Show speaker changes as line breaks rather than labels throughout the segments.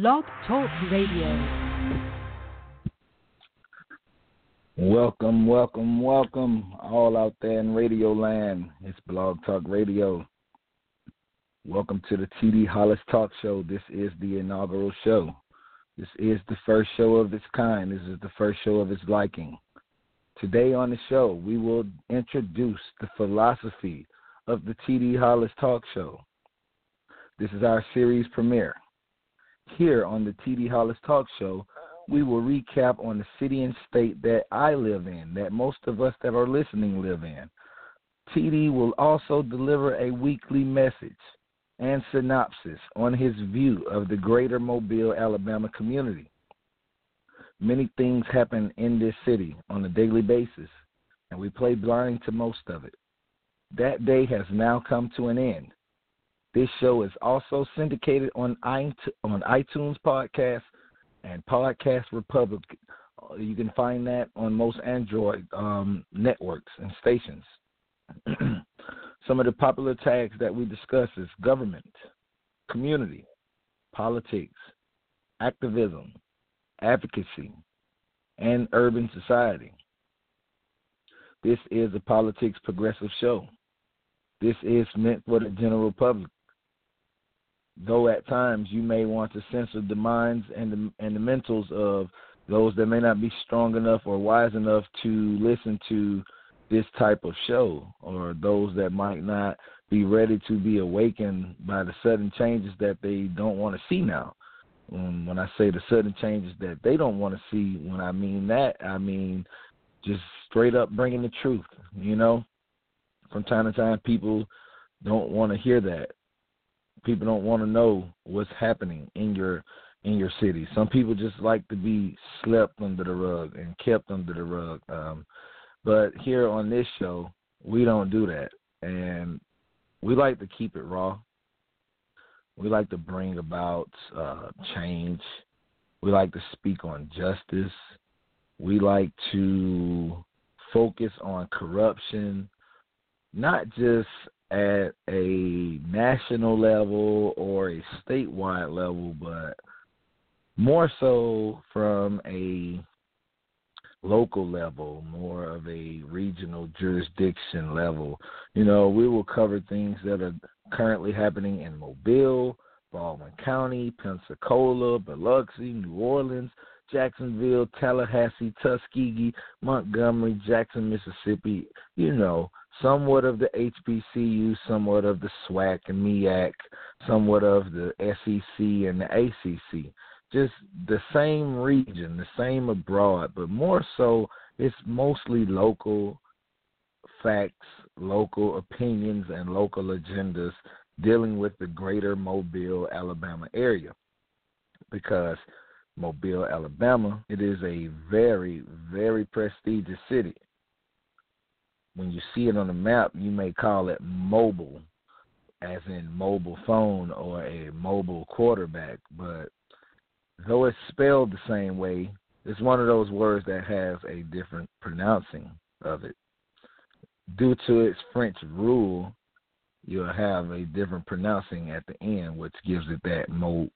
Blog Talk Radio.
Welcome, welcome, welcome, all out there in Radio Land. It's Blog Talk Radio. Welcome to the TD Hollis Talk Show. This is the inaugural show. This is the first show of its kind. This is the first show of its liking. Today on the show, we will introduce the philosophy of the TD Hollis Talk Show. This is our series premiere. Here on the TD Hollis Talk Show, we will recap on the city and state that I live in, that most of us that are listening live in. TD will also deliver a weekly message and synopsis on his view of the greater Mobile, Alabama community. Many things happen in this city on a daily basis, and we play blind to most of it. That day has now come to an end. This show is also syndicated on on iTunes podcast and Podcast Republic. You can find that on most Android um, networks and stations. Some of the popular tags that we discuss is government, community, politics, activism, advocacy, and urban society. This is a politics progressive show. This is meant for the general public though at times you may want to censor the minds and the and the mentals of those that may not be strong enough or wise enough to listen to this type of show or those that might not be ready to be awakened by the sudden changes that they don't want to see now. Um, when I say the sudden changes that they don't want to see, when I mean that, I mean just straight up bringing the truth. You know, from time to time, people don't want to hear that people don't want to know what's happening in your in your city. Some people just like to be slept under the rug and kept under the rug. Um, but here on this show, we don't do that, and we like to keep it raw. We like to bring about uh, change. We like to speak on justice. We like to focus on corruption, not just at a national level or a statewide level, but more so from a local level, more of a regional jurisdiction level. You know, we will cover things that are currently happening in Mobile, Baldwin County, Pensacola, Biloxi, New Orleans, Jacksonville, Tallahassee, Tuskegee, Montgomery, Jackson, Mississippi, you know, somewhat of the HBCU, somewhat of the SWAC and MEAC, somewhat of the SEC and the ACC. Just the same region, the same abroad, but more so, it's mostly local facts, local opinions, and local agendas dealing with the greater Mobile, Alabama area. Because Mobile, Alabama, it is a very, very prestigious city when you see it on the map, you may call it mobile, as in mobile phone or a mobile quarterback. But though it's spelled the same way, it's one of those words that has a different pronouncing of it. Due to its French rule, you'll have a different pronouncing at the end, which gives it that mobile.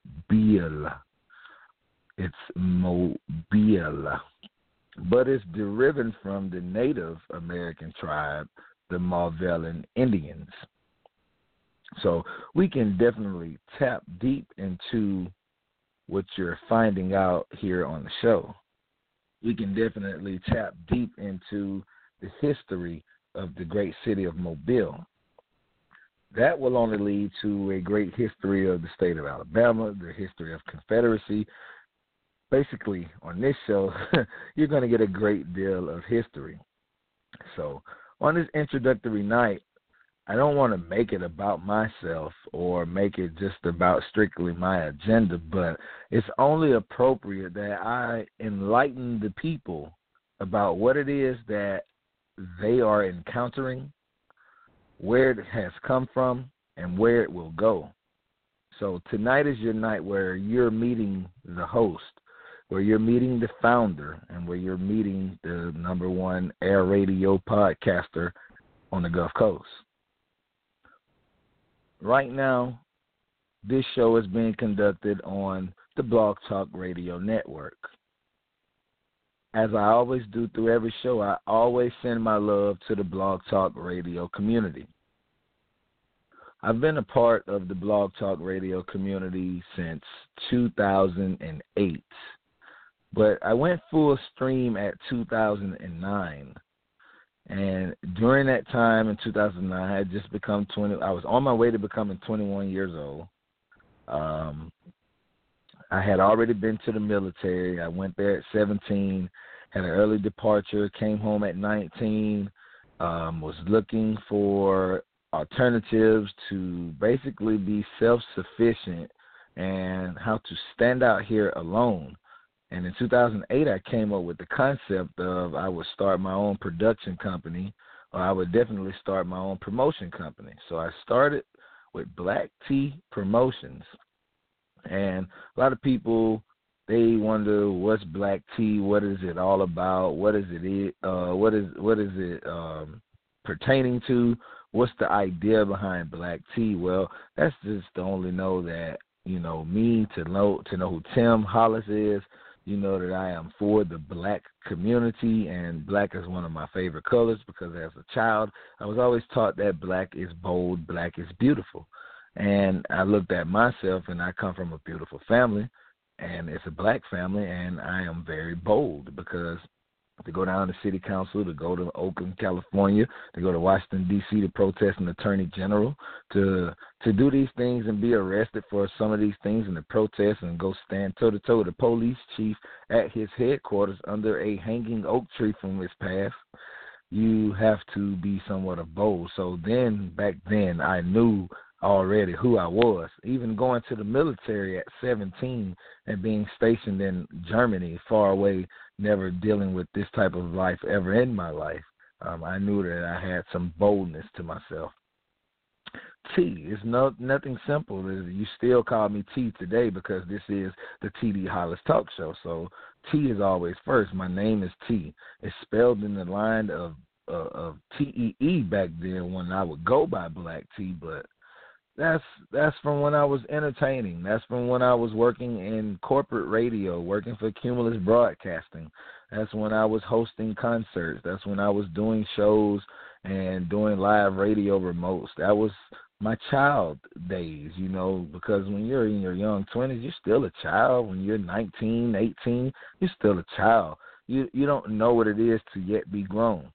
It's mobile but it's derived from the Native American tribe, the Mobilian Indians. So we can definitely tap deep into what you're finding out here on the show. We can definitely tap deep into the history of the great city of Mobile. That will only lead to a great history of the state of Alabama, the history of Confederacy, basically on this show, you're going to get a great deal of history. So, on this introductory night, I don't want to make it about myself or make it just about strictly my agenda, but it's only appropriate that I enlighten the people about what it is that they are encountering, where it has come from, and where it will go. So tonight is your night where you're meeting the host where you're meeting the founder and where you're meeting the number one air radio podcaster on the Gulf Coast. Right now, this show is being conducted on the Blog Talk Radio Network. As I always do through every show, I always send my love to the Blog Talk Radio community. I've been a part of the Blog Talk Radio community since 2008, but I went full stream at 2009. And during that time in 2009, I had just become 20. I was on my way to becoming 21 years old. Um, I had already been to the military. I went there at 17, had an early departure, came home at 19, um, was looking for alternatives to basically be self sufficient and how to stand out here alone. And in 2008, I came up with the concept of I would start my own production company, or I would definitely start my own promotion company. So I started with Black Tea Promotions. And a lot of people they wonder what's black tea, what is it all about, what is it uh what is what is it um pertaining to, what's the idea behind black tea? Well, that's just to only know that, you know, me to know to know who Tim Hollis is, you know that I am for the black community and black is one of my favorite colors because as a child I was always taught that black is bold, black is beautiful. And I looked at myself, and I come from a beautiful family, and it's a black family, and I am very bold because to go down to city council, to go to Oakland, California, to go to Washington D.C. to protest an attorney general, to to do these things and be arrested for some of these things and to protest and go stand toe to toe with the police chief at his headquarters under a hanging oak tree from his past. You have to be somewhat of bold. So then, back then, I knew already who I was. Even going to the military at 17 and being stationed in Germany, far away, never dealing with this type of life ever in my life, um, I knew that I had some boldness to myself. T is no nothing simple. You still call me T today because this is the TD Hollis Talk Show. So T is always first. My name is T. It's spelled in the line of uh, of T E E back then when I would go by Black T, but that's that's from when I was entertaining. That's from when I was working in corporate radio, working for Cumulus Broadcasting. That's when I was hosting concerts. That's when I was doing shows and doing live radio remotes. That was my child days, you know, because when you're in your young 20s, you're still a child. When you're 19, 18, you're still a child. You you don't know what it is to yet be grown.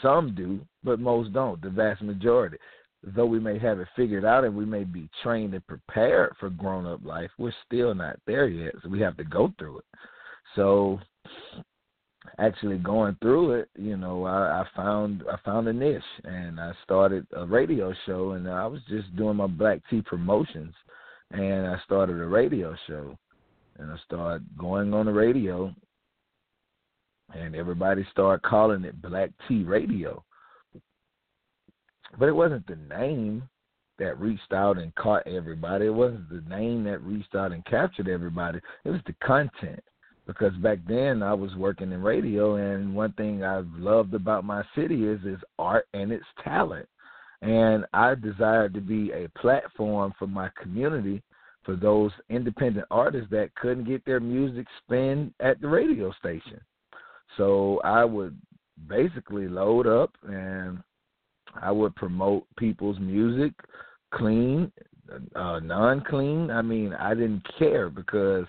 Some do, but most don't. The vast majority though we may have it figured out and we may be trained and prepared for grown up life, we're still not there yet. So we have to go through it. So actually going through it, you know, I, I found I found a niche and I started a radio show and I was just doing my black tea promotions and I started a radio show and I started going on the radio and everybody started calling it Black Tea Radio but it wasn't the name that reached out and caught everybody. It wasn't the name that reached out and captured everybody. It was the content. Because back then I was working in radio, and one thing I've loved about my city is its art and its talent. And I desired to be a platform for my community, for those independent artists that couldn't get their music spin at the radio station. So I would basically load up and I would promote people's music, clean, uh, non-clean. I mean, I didn't care because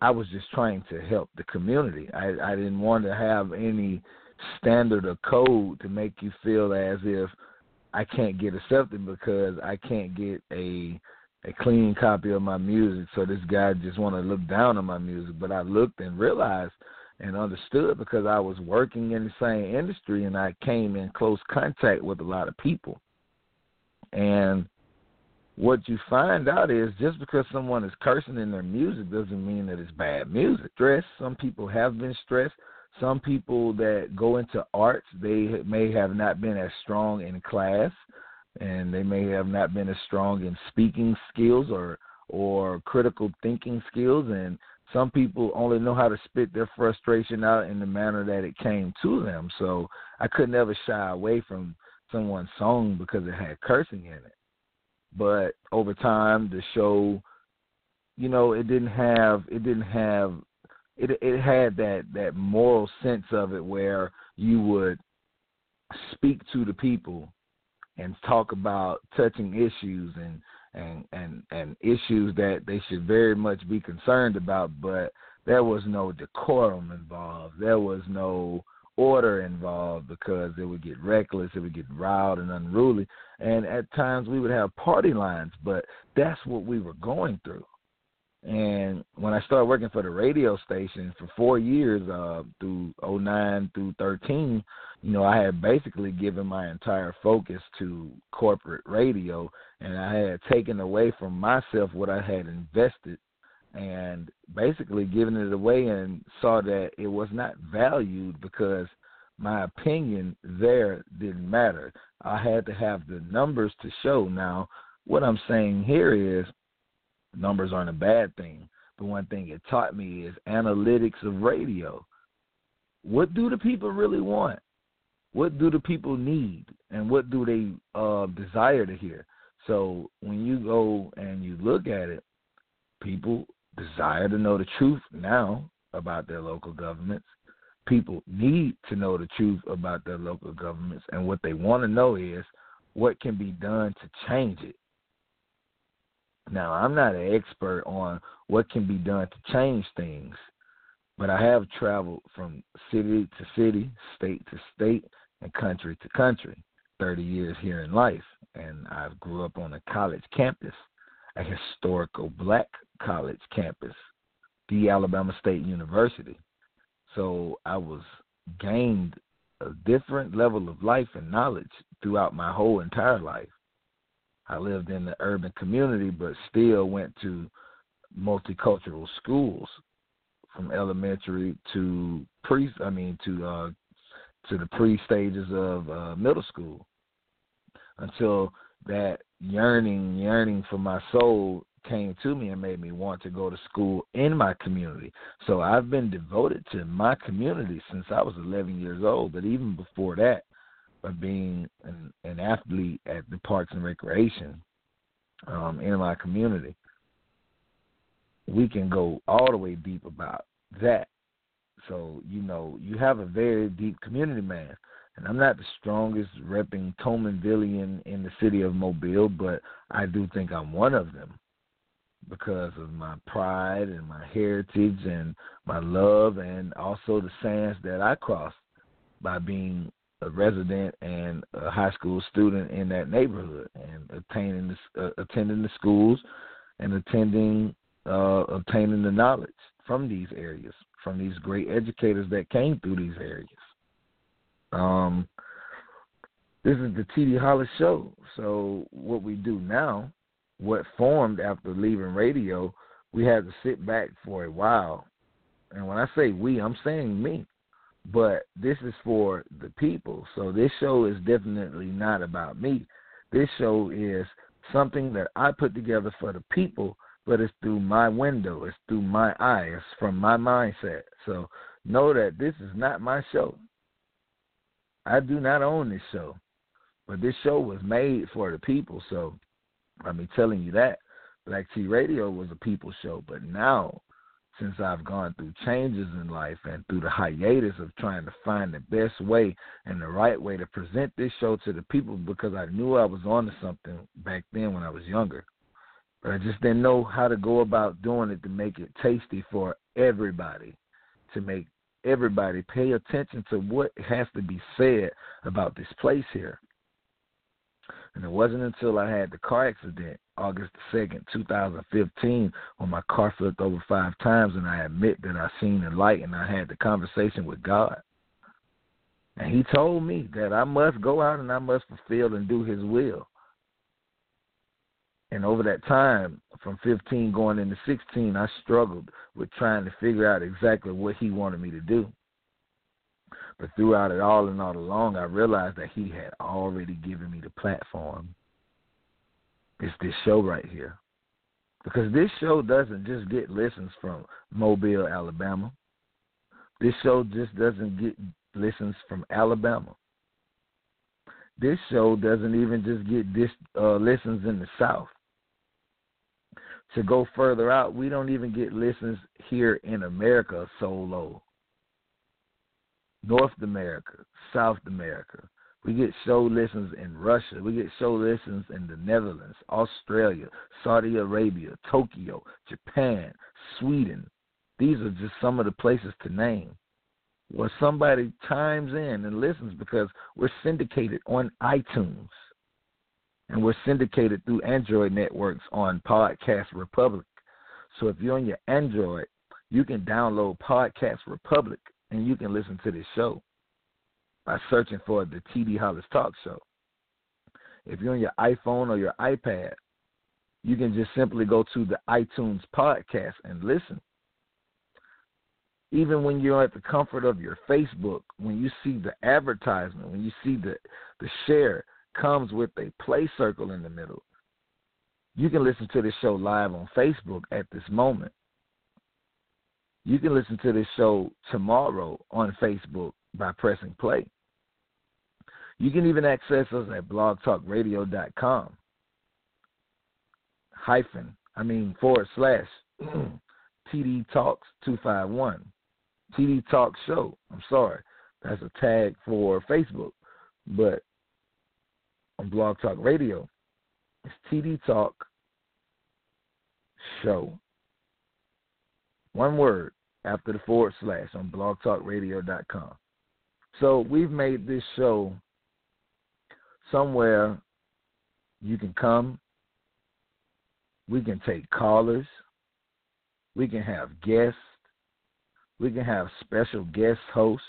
I was just trying to help the community. I, I didn't want to have any standard or code to make you feel as if I can't get accepted because I can't get a a clean copy of my music. So this guy just want to look down on my music. But I looked and realized and understood because I was working in the same industry and I came in close contact with a lot of people. And what you find out is just because someone is cursing in their music doesn't mean that it's bad music. Stress, some people have been stressed. Some people that go into arts, they may have not been as strong in class and they may have not been as strong in speaking skills or or critical thinking skills and some people only know how to spit their frustration out in the manner that it came to them. So I could never shy away from someone's song because it had cursing in it. But over time, the show you know, it didn't have it didn't have it it had that that moral sense of it where you would speak to the people and talk about touching issues and and and and issues that they should very much be concerned about but there was no decorum involved. There was no order involved because it would get reckless it would get wild and unruly. And at times we would have party lines but that's what we were going through and when I started working for the radio station for four years, uh, through '09 through 13, you know, I had basically given my entire focus to corporate radio, and I had taken away from myself what I had invested, and basically given it away, and saw that it was not valued because my opinion there didn't matter. I had to have the numbers to show. Now, what I'm saying here is numbers aren't a bad thing. But one thing it taught me is analytics of radio. What do the people really want? What do the people need? And what do they uh, desire to hear? So when you go and you look at it, people desire to know the truth now about their local governments. People need to know the truth about their local governments. And what they want to know is what can be done to change it. Now, I'm not an expert on what can be done to change things, but I have traveled from city to city, state to state, and country to country. 30 years here in life, and I grew up on a college campus, a historical black college campus, the Alabama State University. So I was gained a different level of life and knowledge throughout my whole entire life. I lived in the urban community, but still went to multicultural schools from elementary to pre. I mean to uh, to the pre stages of uh, middle school until that yearning yearning for my soul came to me and made me want to go to school in my community. So I've been devoted to my community since I was 11 years old. But even before that, of being an, an athlete at the Parks and Recreation um, in my community, we can go all the way deep about that. So, you know, you have a very deep community man. And I'm not the strongest repping Toulminvillian in the city of Mobile, but I do think I'm one of them because of my pride and my heritage and my love and also the sands that I crossed by being a resident and a high school student in that neighborhood and attaining uh, attending the schools and attending uh, obtaining the knowledge from these areas from these great educators that came through these areas. Um, this is the TD Hollis show. So what we do now, what formed after leaving radio, we had to sit back for a while. And when I say we, I'm saying me but this is for the people. So this show is definitely not about me. This show is something that I put together for the people, but it's through my window, it's through my eyes, from my mindset. So know that this is not my show. I do not own this show, but this show was made for the people. So I mean, telling you that Black T Radio was a people show, but now since I've gone through changes in life and through the hiatus of trying to find the best way and the right way to present this show to the people because I knew I was on to something back then when I was younger. But I just didn't know how to go about doing it to make it tasty for everybody, to make everybody pay attention to what has to be said about this place here. And it wasn't until I had the car accident, August the 2nd, 2015, when my car flipped over five times and I admit that I seen the light and I had the conversation with God. And he told me that I must go out and I must fulfill and do his will. And over that time, from 15 going into 16, I struggled with trying to figure out exactly what he wanted me to do. But throughout it all and all along, I realized that he had already given me the platform. It's this show right here. Because this show doesn't just get listens from Mobile, Alabama. This show just doesn't get listens from Alabama. This show doesn't even just get this uh, listens in the South. to go further out, we don't even get listens here in America so low. North America, South America. We get show listens in Russia. We get show listens in the Netherlands, Australia, Saudi Arabia, Tokyo, Japan, Sweden. These are just some of the places to name where somebody chimes in and listens because we're syndicated on iTunes and we're syndicated through Android networks on Podcast Republic. So if you're on your Android, you can download Podcast Republic and you can listen to this show by searching for the TD Hollis Talk Show. If you're on your iPhone or your iPad, you can just simply go to the iTunes podcast and listen. Even when you're at the comfort of your Facebook, when you see the advertisement, when you see the the share, comes with a play circle in the middle. You can listen to this show live on Facebook at this moment. You can listen to this show tomorrow on Facebook by pressing play. You can even access us at blogtalkradio.com hyphen, I mean forward slash TD Talks 251. TD Talk Show. I'm sorry. That's a tag for Facebook. But on Blog Talk Radio. It's TD Talk Show. One word after the forward slash on blogtalkradio.com. So we've made this show somewhere you can come. We can take callers. We can have guests. We can have special guest hosts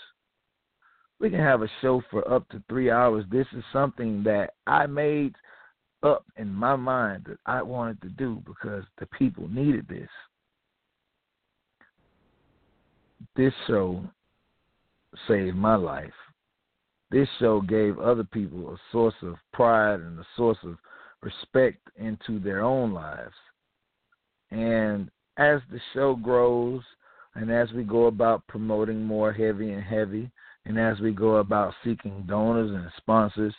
we can have a show for up to three hours. This is something that I made up in my mind that I wanted to do because the people needed this. This show saved my life. This show gave other people a source of pride and a source of respect into their own lives. And as the show grows and as we go about promoting more heavy and heavy, and as we go about seeking donors and sponsors,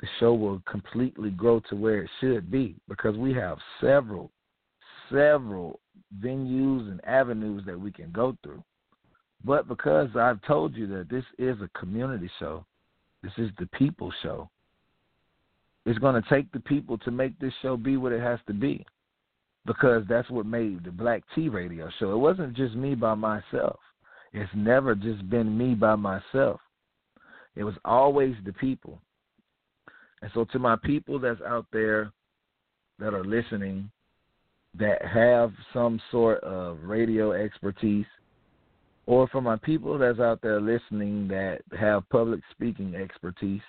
the show will completely grow to where it should be because we have several, several venues and avenues that we can go through. But because I've told you that this is a community show, this is the people show, it's going to take the people to make this show be what it has to be because that's what made the Black Tea Radio show. It wasn't just me by myself. It's never just been me by myself. It was always the people. And so, to my people that's out there that are listening, that have some sort of radio expertise, or for my people that's out there listening that have public speaking expertise,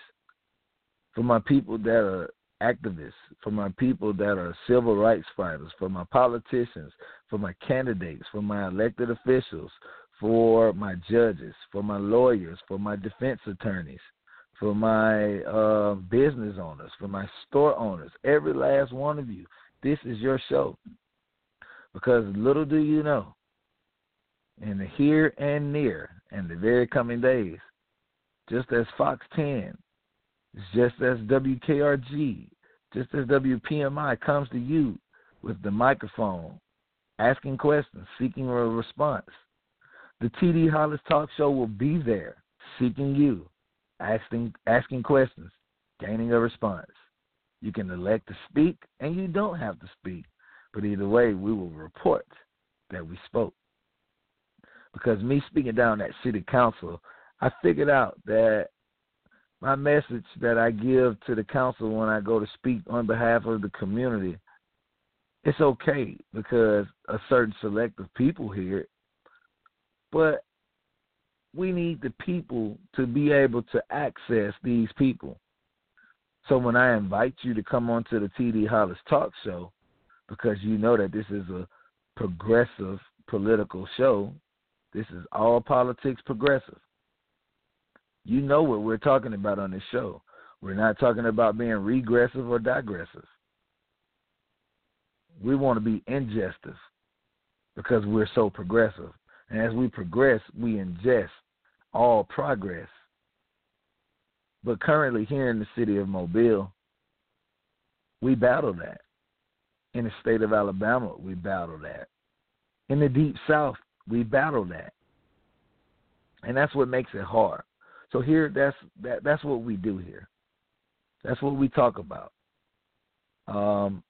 for my people that are activists, for my people that are civil rights fighters, for my politicians, for my candidates, for my elected officials, for my judges, for my lawyers, for my defense attorneys, for my uh, business owners, for my store owners, every last one of you. This is your show. Because little do you know, in the here and near and the very coming days, just as Fox 10, just as WKRG, just as WPMI comes to you with the microphone, asking questions, seeking a response the TD Hollis Talk Show will be there seeking you, asking asking questions, gaining a response. You can elect to speak and you don't have to speak. But either way, we will report that we spoke. Because me speaking down at City Council, I figured out that my message that I give to the council when I go to speak on behalf of the community, it's okay because a certain select of people hear it but we need the people to be able to access these people. So when I invite you to come on to the TD Hollis Talk Show, because you know that this is a progressive political show, this is all politics progressive. You know what we're talking about on this show. We're not talking about being regressive or digressive. We want to be injustice because we're so progressive. And as we progress, we ingest all progress. But currently, here in the city of Mobile, we battle that. In the state of Alabama, we battle that. In the deep south, we battle that. And that's what makes it hard. So here that's that that's what we do here. That's what we talk about. Um,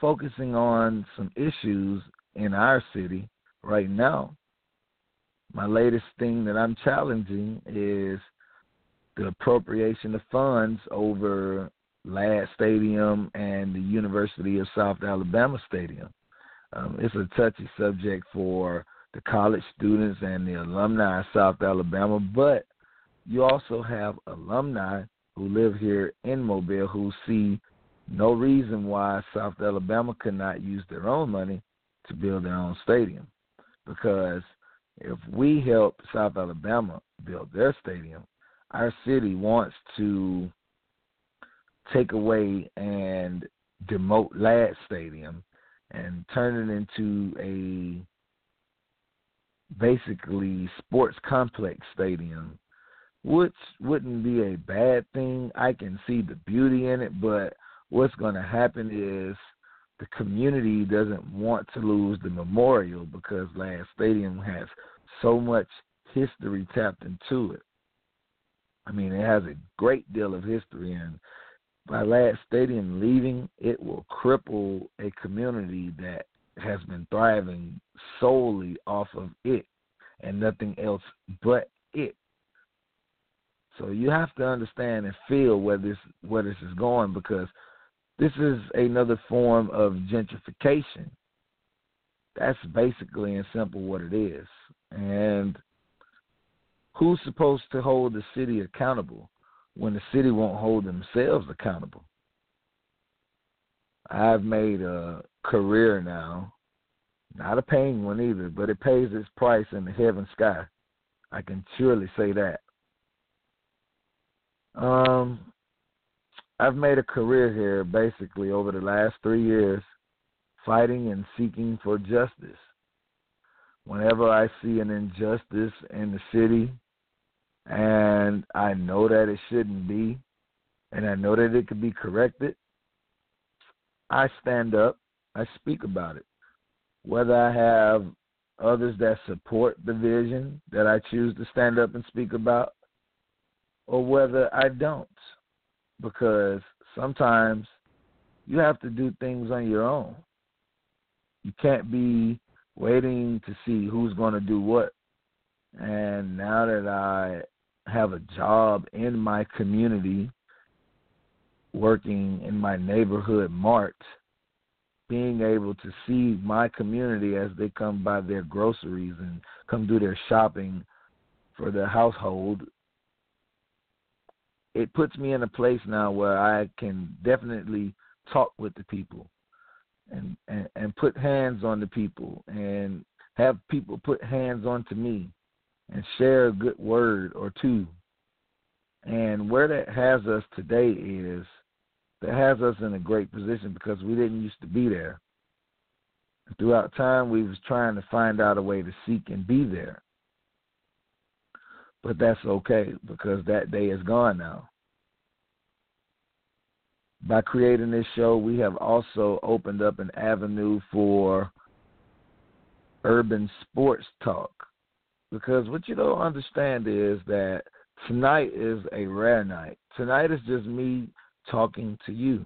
focusing on some issues in our city right now. My latest thing that I'm challenging is the appropriation of funds over Ladd Stadium and the University of South Alabama Stadium. Um, it's a touchy subject for the college students and the alumni of South Alabama, but you also have alumni who live here in Mobile who see no reason why South Alabama could not use their own money to build their own stadium. Because if we help South Alabama build their stadium, our city wants to take away and demote Ladd Stadium and turn it into a basically sports complex stadium, which wouldn't be a bad thing. I can see the beauty in it, but what's going to happen is the community doesn't want to lose the memorial because Ladd Stadium has so much history tapped into it. I mean, it has a great deal of history, and by Ladd Stadium leaving, it will cripple a community that has been thriving solely off of it and nothing else but it. So you have to understand and feel where this where this is going because this is another form of gentrification. That's basically and simple what it is. And who's supposed to hold the city accountable when the city won't hold themselves accountable? I've made a career now, not a paying one either, but it pays its price in the heaven sky. I can surely say that. Um, I've made a career here basically over the last three years, fighting and seeking for justice. Whenever I see an injustice in the city, and I know that it shouldn't be, and I know that it could be corrected, I stand up, I speak about it. Whether I have others that support the vision that I choose to stand up and speak about, or whether I don't because sometimes you have to do things on your own. You can't be waiting to see who's going to do what. And now that I have a job in my community, working in my neighborhood mart, being able to see my community as they come buy their groceries and come do their shopping for their household it puts me in a place now where I can definitely talk with the people and, and and put hands on the people and have people put hands onto me and share a good word or two. And where that has us today is that has us in a great position because we didn't used to be there. Throughout time, we was trying to find out a way to seek and be there but that's okay because that day is gone now. By creating this show, we have also opened up an avenue for urban sports talk. Because what you don't understand is that tonight is a rare night. Tonight is just me talking to you.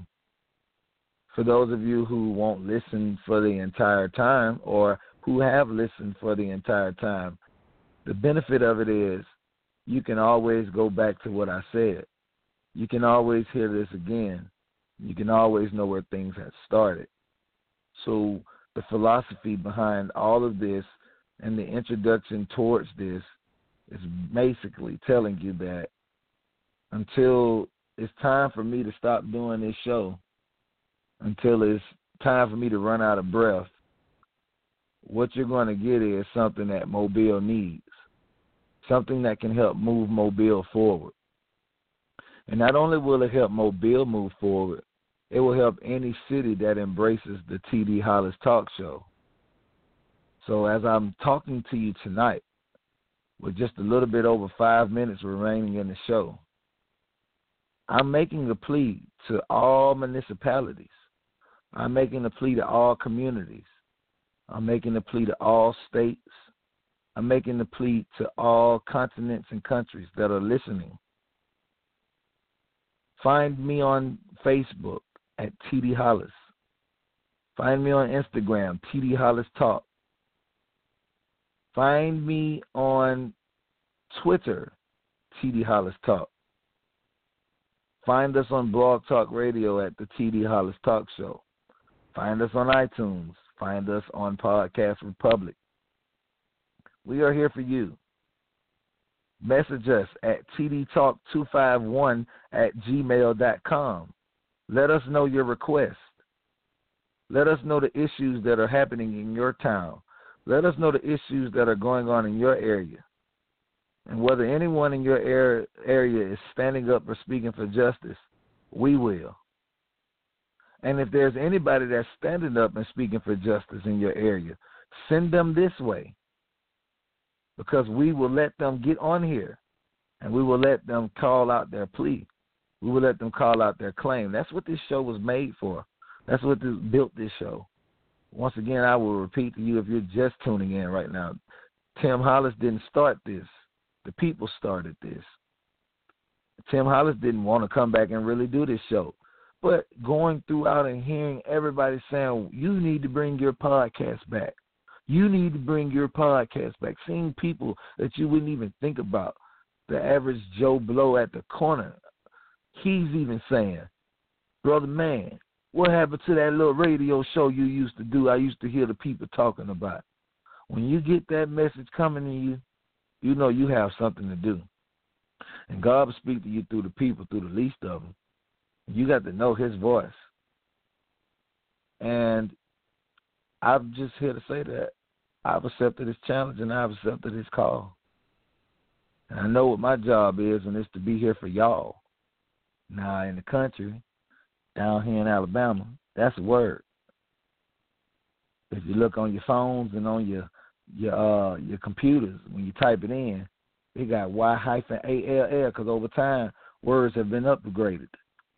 For those of you who won't listen for the entire time or who have listened for the entire time, the benefit of it is you can always go back to what I said. You can always hear this again. You can always know where things have started. So the philosophy behind all of this and the introduction towards this is basically telling you that until it's time for me to stop doing this show, until it's time for me to run out of breath, what you're going to get is something that Mobile needs something that can help move Mobile forward. And not only will it help Mobile move forward, it will help any city that embraces the TD Hollis Talk Show. So as I'm talking to you tonight, with just a little bit over five minutes remaining in the show, I'm making a plea to all municipalities, I'm making a plea to all communities. I'm making a plea to all states. I'm making a plea to all continents and countries that are listening. Find me on Facebook at TD Hollis. Find me on Instagram, TD Hollis Talk. Find me on Twitter, TD Hollis Talk. Find us on Blog Talk Radio at the TD Hollis Talk Show. Find us on iTunes. Find us on Podcast Republic. We are here for you. Message us at tdtalk251 at gmail.com. Let us know your request. Let us know the issues that are happening in your town. Let us know the issues that are going on in your area. And whether anyone in your area is standing up or speaking for justice, we will. And if there's anybody that's standing up and speaking for justice in your area, send them this way. Because we will let them get on here and we will let them call out their plea. We will let them call out their claim. That's what this show was made for. That's what this, built this show. Once again, I will repeat to you if you're just tuning in right now, Tim Hollis didn't start this. The people started this. Tim Hollis didn't want to come back and really do this show. But going throughout and hearing everybody saying, you need to bring your podcast back. You need to bring your podcast back. Seeing people that you wouldn't even think about. The average Joe Blow at the corner. He's even saying, Brother Man, what happened to that little radio show you used to do? I used to hear the people talking about. When you get that message coming to you, you know you have something to do. And God will speak to you through the people, through the least of them. You got to know His voice. And I'm just here to say that I've accepted this challenge and I've accepted this call. And I know what my job is, and it's to be here for y'all. Now in the country, down here in Alabama. That's a word. If you look on your phones and on your your uh your computers when you type it in, it got Y hyphen A L L because over time words have been upgraded,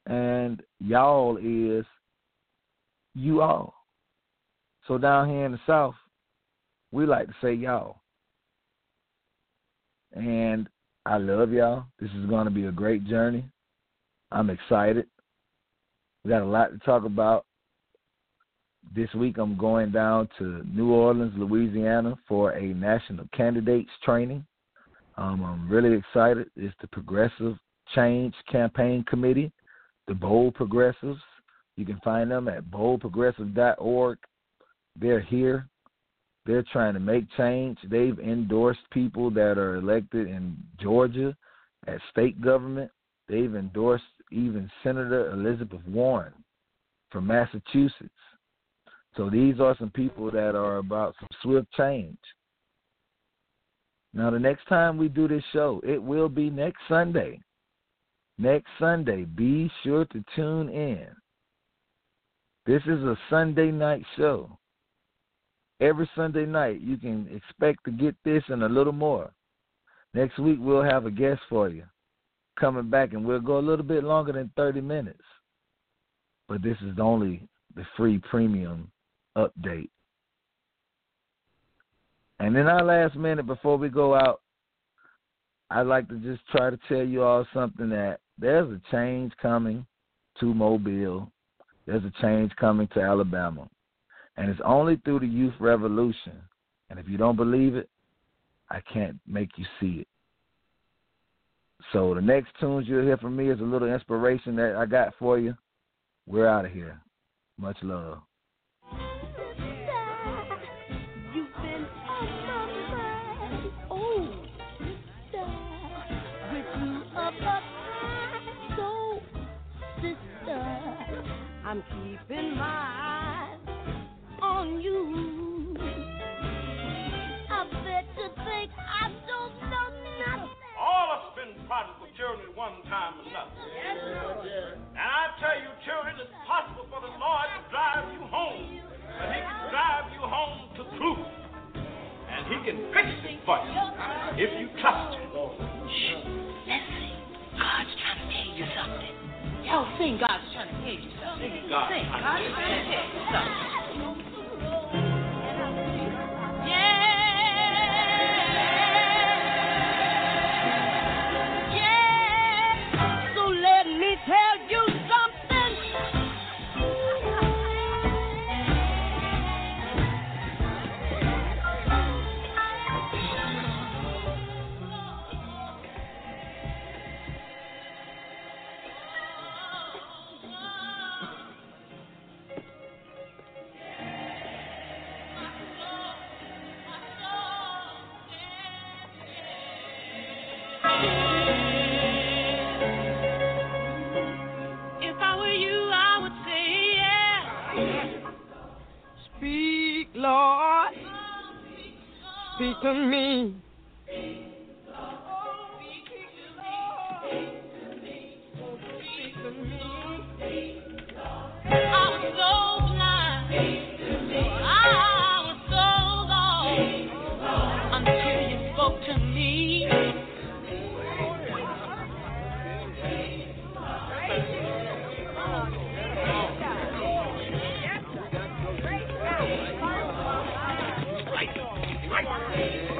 and y'all is you all. So down here in the South, we like to say y'all, and I love y'all. This is going to be a great journey. I'm excited. We got a lot to talk about. This week I'm going down to New Orleans, Louisiana for a national candidates training. Um, I'm really excited. It's the Progressive Change Campaign Committee, the Bold Progressives. You can find them at boldprogressive.org. They're here. They're trying to make change. They've endorsed people that are elected in Georgia at state government. They've endorsed even Senator Elizabeth Warren from Massachusetts. So these are some people that are about some swift change. Now, the next time we do this show, it will be next Sunday. Next Sunday. Be sure to tune in. This is a Sunday night show. Every Sunday night, you can expect to get this and a little more. Next week, we'll have a guest for you coming back, and we'll go a little bit longer than 30 minutes. But this is only the free premium update. And in our last minute before we go out, I'd like to just try to tell you all something that there's a change coming to Mobile. There's a change coming to Alabama. And it's only through the youth revolution. And if you don't believe it, I can't make you see it. So the next tunes you'll hear from me is a little inspiration that I got for you. We're out of here. Much love.
I'm keeping my eyes on you. I bet you think I don't know nothing.
All of us been prodigal children at one time or another. Yes, And I tell you, children, it's possible for the Lord to drive you home. But he can drive you home to truth. And he can fix it for you if you trust him.
Shh. Listen. God's trying to tell you something. Oh, sing God's trying to hear you. Sing God's Vai!